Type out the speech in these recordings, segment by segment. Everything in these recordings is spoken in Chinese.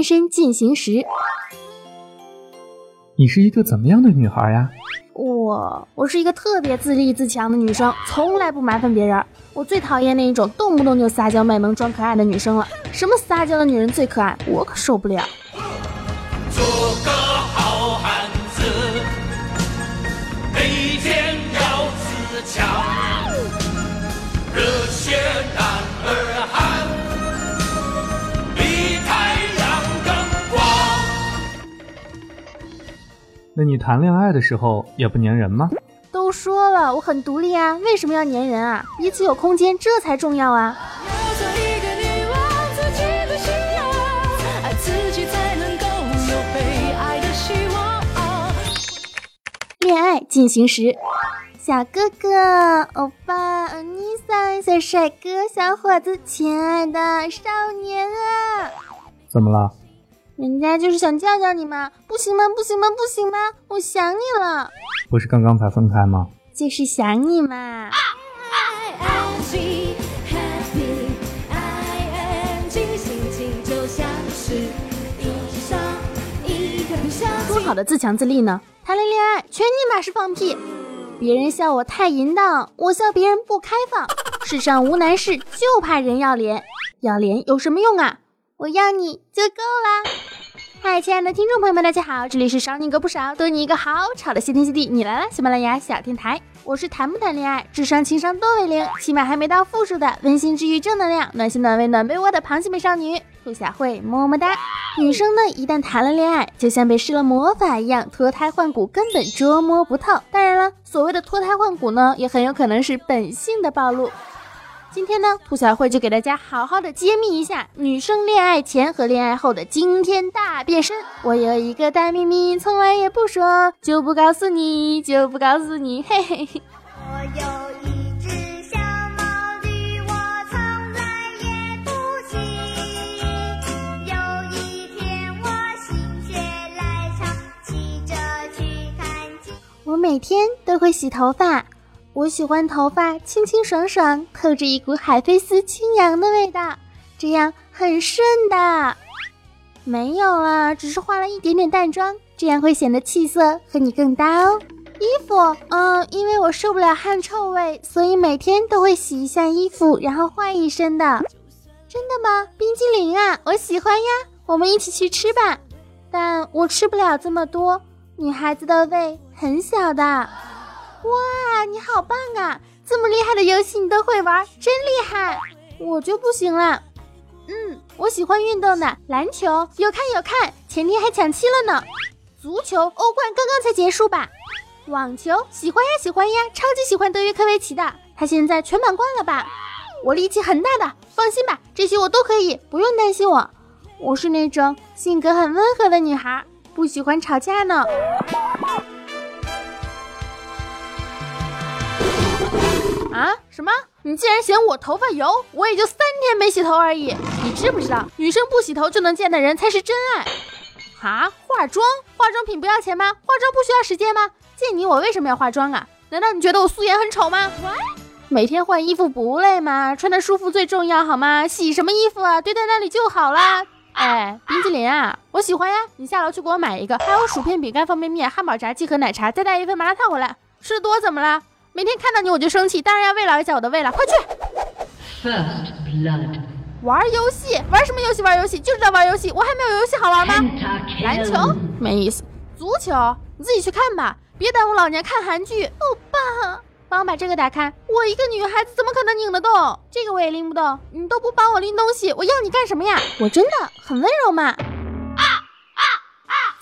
单身进行时。你是一个怎么样的女孩呀？我我是一个特别自立自强的女生，从来不麻烦别人。我最讨厌那一种动不动就撒娇卖萌装可爱的女生了。什么撒娇的女人最可爱，我可受不了。那你谈恋爱的时候也不粘人吗？都说了，我很独立啊，为什么要粘人啊？彼此有空间，这才重要啊！恋爱进行时，小哥哥、欧巴、欧尼桑、小帅哥、小伙子、亲爱的少年啊，怎么了？人家就是想叫叫你嘛，不行吗？不行吗？不行吗？我想你了。不是刚刚才分开吗？就是想你嘛。多好的自强自立呢！谈了恋爱全尼玛是放屁。别人笑我太淫荡，我笑别人不开放。世上无难事，就怕人要脸。要脸有什么用啊？我要你就够啦！嗨，亲爱的听众朋友们，大家好，这里是少你一个不少，多你一个好吵的谢天谢地，你来了，喜马拉雅小电台，我是谈不谈恋爱，智商情商都为零，起码还没到负数的温馨治愈正能量，暖心暖胃暖被窝的螃蟹美少女兔小慧，么么哒！女生呢，一旦谈了恋爱，就像被施了魔法一样，脱胎换骨，根本捉摸不透。当然了，所谓的脱胎换骨呢，也很有可能是本性的暴露。今天呢，兔小慧就给大家好好的揭秘一下女生恋爱前和恋爱后的惊天大变身。我有一个大秘密，从来也不说，就不告诉你，就不告诉你，嘿嘿嘿。我有一只小毛驴，我从来也不骑。有一天我心血来潮，骑着去看景。我每天都会洗头发。我喜欢头发清清爽爽，透着一股海飞丝清扬的味道，这样很顺的。没有了，只是化了一点点淡妆，这样会显得气色和你更搭哦。衣服，嗯，因为我受不了汗臭味，所以每天都会洗一下衣服，然后换一身的。真的吗？冰激凌啊，我喜欢呀，我们一起去吃吧。但我吃不了这么多，女孩子的胃很小的。哇，你好棒啊！这么厉害的游戏你都会玩，真厉害！我就不行了。嗯，我喜欢运动的，篮球有看有看，前天还抢七了呢。足球欧冠刚刚才结束吧？网球喜欢呀喜欢呀，超级喜欢德约科维奇的，他现在全满贯了吧？我力气很大的，放心吧，这些我都可以，不用担心我。我是那种性格很温和的女孩，不喜欢吵架呢。啊？什么？你竟然嫌我头发油？我也就三天没洗头而已。你知不知道，女生不洗头就能见的人才是真爱？啊？化妆？化妆品不要钱吗？化妆不需要时间吗？见你我为什么要化妆啊？难道你觉得我素颜很丑吗？每天换衣服不累吗？穿的舒服最重要好吗？洗什么衣服啊？堆在那里就好啦。哎，冰淇淋啊，我喜欢呀。你下楼去给我买一个，还有薯片、饼干、方便面、汉堡、炸鸡和奶茶，再带一份麻辣烫回来。吃的多怎么了？每天看到你我就生气，当然要慰劳一下我的胃了。快去！First blood，玩游戏，玩什么游戏？玩游戏就知道玩游戏，我还没有游戏好玩吗？篮球没意思，足球你自己去看吧，别耽误老娘看韩剧。欧巴，帮我把这个打开。我一个女孩子怎么可能拧得动？这个我也拎不动，你都不帮我拎东西，我要你干什么呀？我真的很温柔嘛。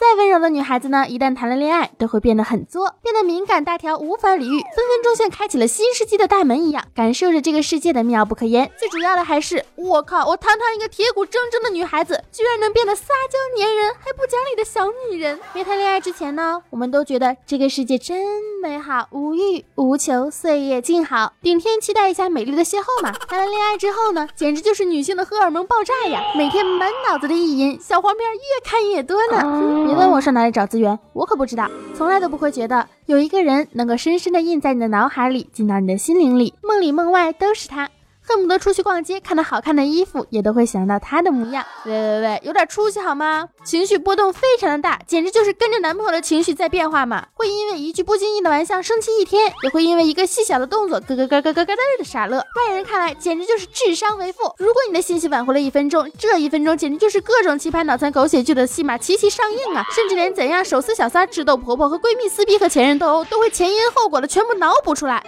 再温柔的女孩子呢，一旦谈了恋爱，都会变得很作，变得敏感大条，无法理喻，分分钟像开启了新世纪的大门一样，感受着这个世界的妙不可言。最主要的还是，我靠，我堂堂一个铁骨铮铮的女孩子，居然能变得撒娇粘人还不讲理的小女人。没谈恋爱之前呢，我们都觉得这个世界真美好，无欲无求，岁月静好，顶天期待一下美丽的邂逅嘛。谈了恋爱之后呢，简直就是女性的荷尔蒙爆炸呀，每天满脑子的意淫，小黄片越看越多呢。问我上哪里找资源，我可不知道，从来都不会觉得有一个人能够深深的印在你的脑海里，进到你的心灵里，梦里梦外都是他。恨不得出去逛街，看到好看的衣服也都会想到他的模样。喂喂喂，有点出息好吗？情绪波动非常的大，简直就是跟着男朋友的情绪在变化嘛。会因为一句不经意的玩笑生气一天，也会因为一个细小的动作咯咯咯咯咯咯的傻乐。外人看来简直就是智商为负。如果你的信息挽回了一分钟，这一分钟简直就是各种奇葩脑残狗血剧的戏码齐齐上映啊！甚至连怎样手撕小三、智斗婆婆和闺蜜撕逼和前任斗殴，都会前因后果的全部脑补出来。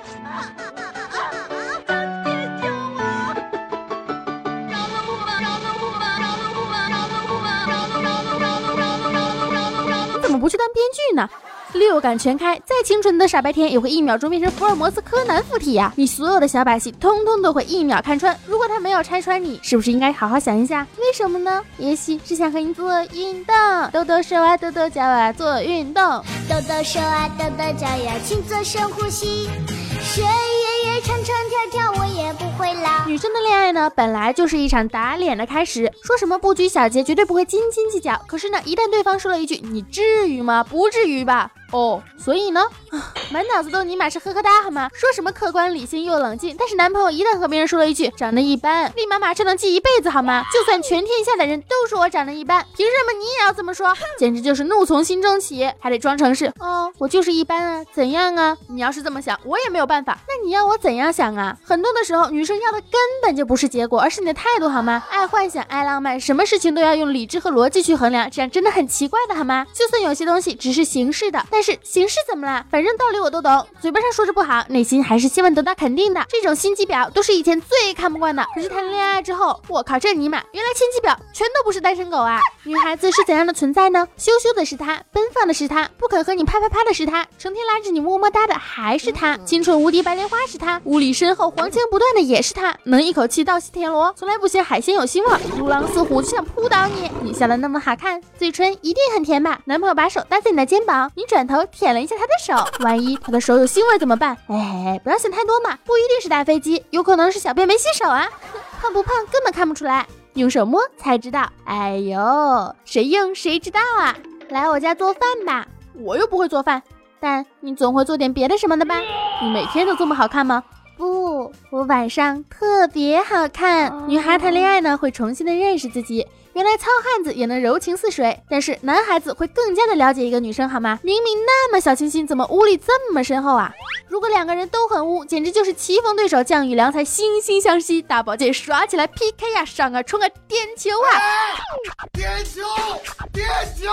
不去当编剧呢？六感全开，再清纯的傻白甜也会一秒钟变成福尔摩斯、柯南附体呀！你所有的小把戏，通通都会一秒看穿。如果他没有拆穿你，是不是应该好好想一下，为什么呢？也许是想和你做运动，抖抖手啊，抖抖脚啊，做运动，抖抖手啊，抖抖脚呀，请做深呼吸。学爷爷唱唱跳跳，我也。女生的恋爱呢，本来就是一场打脸的开始。说什么不拘小节，绝对不会斤斤计较。可是呢，一旦对方说了一句“你至于吗？不至于吧？”哦，所以呢，满脑子都尼玛是呵呵哒好吗？说什么客观理性又冷静，但是男朋友一旦和别人说了一句长得一般，立马马上能记一辈子好吗？就算全天下的人都说我长得一般，凭什么你也要这么说？简直就是怒从心中起，还得装成是哦，我就是一般啊，怎样啊？你要是这么想，我也没有办法。那你要我怎样想啊？很多的时候，女生要的根本就不是结果，而是你的态度好吗？爱幻想，爱浪漫，什么事情都要用理智和逻辑去衡量，这样真的很奇怪的好吗？就算有些东西只是形式的，但是形式怎么了？反正道理我都懂，嘴巴上说着不好，内心还是希望得到肯定的。这种心机婊都是以前最看不惯的。可是谈了恋爱之后，我靠，这尼玛，原来心机婊全都不是单身狗啊！女孩子是怎样的存在呢？羞羞的是她，奔放的是她，不肯和你啪啪啪的是她，成天拉着你么么哒的还是她，清纯无敌白莲花是她，无理深厚黄腔不断的也是她，能一口气倒吸田螺，从来不嫌海鲜有腥味，如狼似虎就想扑倒你。你笑得那么好看，嘴唇一定很甜吧？男朋友把手搭在你的肩膀，你转头舔了一下他的手，万一他的手有腥味怎么办？哎，不要想太多嘛，不一定是大飞机，有可能是小便没洗手啊。胖不胖根本看不出来，用手摸才知道。哎呦，谁硬谁知道啊！来我家做饭吧，我又不会做饭，但你总会做点别的什么的吧？你每天都这么好看吗？不，我晚上特别好看。女孩谈恋爱呢，会重新的认识自己。原来糙汉子也能柔情似水，但是男孩子会更加的了解一个女生，好吗？明明那么小清新，怎么污力这么深厚啊？如果两个人都很污，简直就是棋逢对手，将遇良才，惺惺相惜，大宝剑耍起来 PK 呀，上啊冲啊点球啊！点球，点球，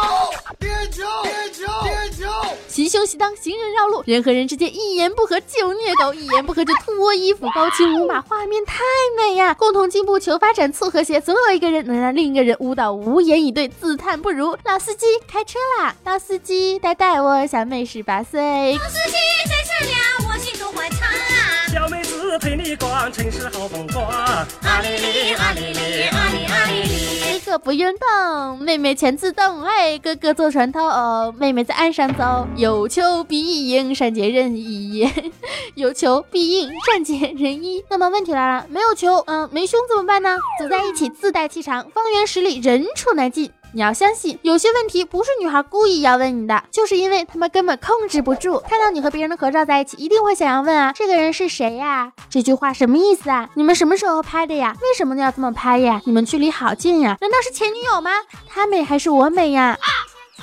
点球，点球，点球！袭胸袭裆，行人绕路，人和人之间一言不合就虐狗，一言不合就脱衣服，高清无码，画面太美呀！共同进步，求发展，促和谐，总有一个人能让另一个人。污到无言以对，自叹不如。老司机开车啦！老司机带带我，小妹十八岁。老司机开车了，我心中欢畅。小妹子陪你逛城市好风光。阿里里阿里里阿里阿里里。哥哥不用动，妹妹全自动。哎，哥哥坐船头，妹妹在岸上走。有求必应，善解人意。有求必应，善解人意。那么问题来了，没有球，嗯，没胸怎么办呢？走在一起自带气场，方圆十里人畜难进。你要相信，有些问题不是女孩故意要问你的，就是因为他们根本控制不住。看到你和别人的合照在一起，一定会想要问啊，这个人是谁呀？这句话什么意思啊？你们什么时候拍的呀？为什么要这么拍呀？你们距离好近呀？难道是前女友吗？她美还是我美呀？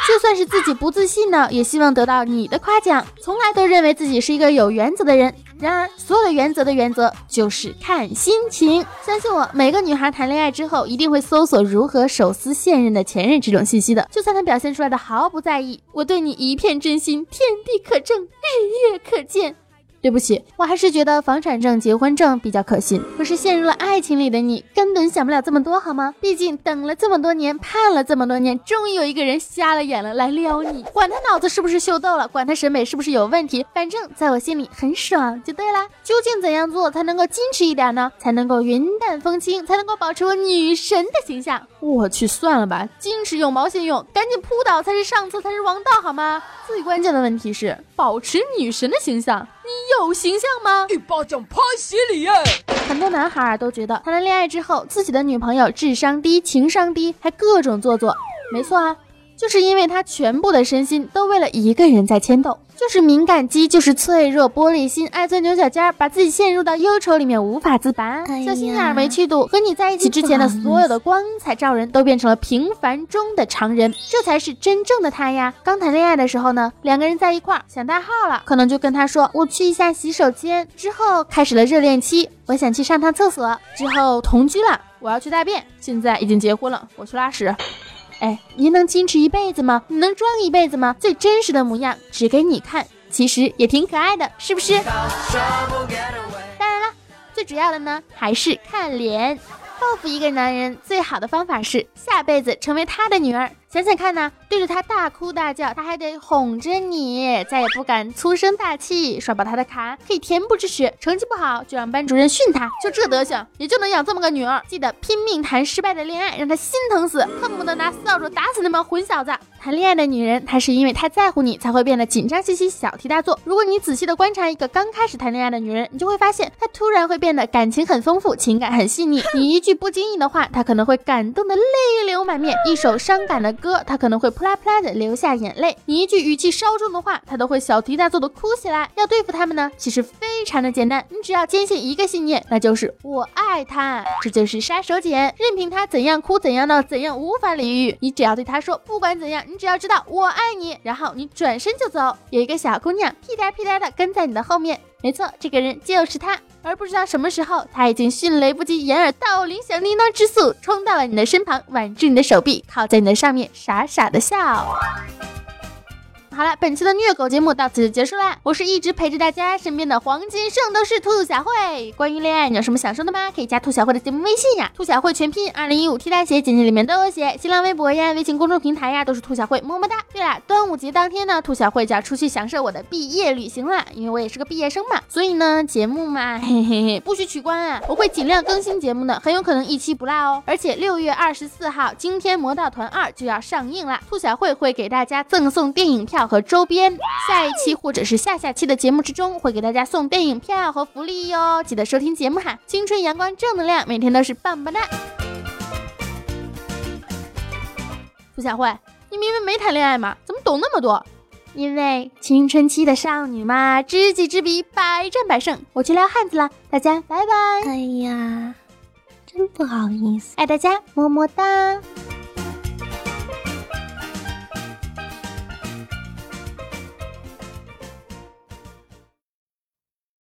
就算是自己不自信呢，也希望得到你的夸奖。从来都认为自己是一个有原则的人。然而，所有的原则的原则就是看心情。相信我，每个女孩谈恋爱之后，一定会搜索如何手撕现任的前任这种信息的。就算她表现出来的毫不在意，我对你一片真心，天地可证，日月可见。对不起，我还是觉得房产证、结婚证比较可信。可是陷入了爱情里的你，根本想不了这么多，好吗？毕竟等了这么多年，盼了这么多年，终于有一个人瞎了眼了来撩你。管他脑子是不是秀逗了，管他审美是不是有问题，反正在我心里很爽就对啦。究竟怎样做才能够矜持一点呢？才能够云淡风轻，才能够保持我女神的形象？我去，算了吧，矜持有毛线用？赶紧扑倒才是上策，才是王道，好吗？最关键的问题是保持女神的形象。你有形象吗？一巴掌拍死你耶！很多男孩儿都觉得谈了恋爱之后，自己的女朋友智商低、情商低，还各种做作。没错啊，就是因为他全部的身心都为了一个人在牵动，就是敏感肌，就是脆弱玻璃心，爱钻牛角尖，把自己陷入到忧愁里面无法自拔。小心眼儿、没气度，和你在一起之前的所有的光彩照人都变成了平凡中的常人，这才是真正的他呀。刚谈恋爱的时候呢，两个人在一块儿想大号了，可能就跟他说我去一下洗手间，之后开始了热恋期，我想去上趟厕所，之后同居了，我要去大便，现在已经结婚了，我去拉屎。哎，您能矜持一辈子吗？你能装一辈子吗？最真实的模样只给你看，其实也挺可爱的，是不是？当然了，最主要的呢还是看脸。报复一个男人最好的方法是下辈子成为他的女儿。想想看呢，对着他大哭大叫，他还得哄着你，再也不敢粗声大气。刷爆他的卡，可以恬不知耻。成绩不好就让班主任训他，就这德行，也就能养这么个女儿。记得拼命谈失败的恋爱，让他心疼死，恨不得拿扫帚打死那帮混小子。谈恋爱的女人，她是因为太在乎你，才会变得紧张兮兮、小题大做。如果你仔细的观察一个刚开始谈恋爱的女人，你就会发现，她突然会变得感情很丰富，情感很细腻。你一句不经意的话，她可能会感动的泪流满面；一首伤感的歌，他可能会扑啦扑啦的流下眼泪；你一句语气稍重的话，他都会小题大做的哭起来。要对付他们呢，其实非常的简单，你只要坚信一个信念，那就是我爱他，这就是杀手锏。任凭他怎样哭、怎样闹、怎样无法理喻，你只要对他说，不管怎样，你只要知道我爱你，然后你转身就走。有一个小姑娘屁颠屁颠的跟在你的后面，没错，这个人就是他。而不知道什么时候，他已经迅雷不及掩耳盗铃响叮当之速冲到了你的身旁，挽住你的手臂，靠在你的上面，傻傻的笑。好了，本期的虐狗节目到此就结束啦。我是一直陪着大家身边的黄金圣斗士兔小慧。关于恋爱，你有什么想说的吗？可以加兔小慧的节目微信呀，兔小慧全拼二零一五替代写，简介里面都有写。新浪微博呀、微信公众平台呀，都是兔小慧，么么哒。对了，端午节当天呢，兔小慧就要出去享受我的毕业旅行啦。因为我也是个毕业生嘛，所以呢，节目嘛，嘿嘿嘿，不许取关啊！我会尽量更新节目的，很有可能一期不落哦。而且六月二十四号，《惊天魔盗团二》就要上映啦，兔小慧会给大家赠送电影票票和周边。下一期或者是下下期的节目之中，会给大家送电影票和福利哟，记得收听节目哈！青春阳光正能量，每天都是棒棒哒。付小慧，你明明没谈恋爱嘛，怎么懂那么多？因为青春期的少女嘛，知己知彼，百战百胜。我去撩汉子了，大家拜拜。哎呀，真不好意思，爱大家，么么哒。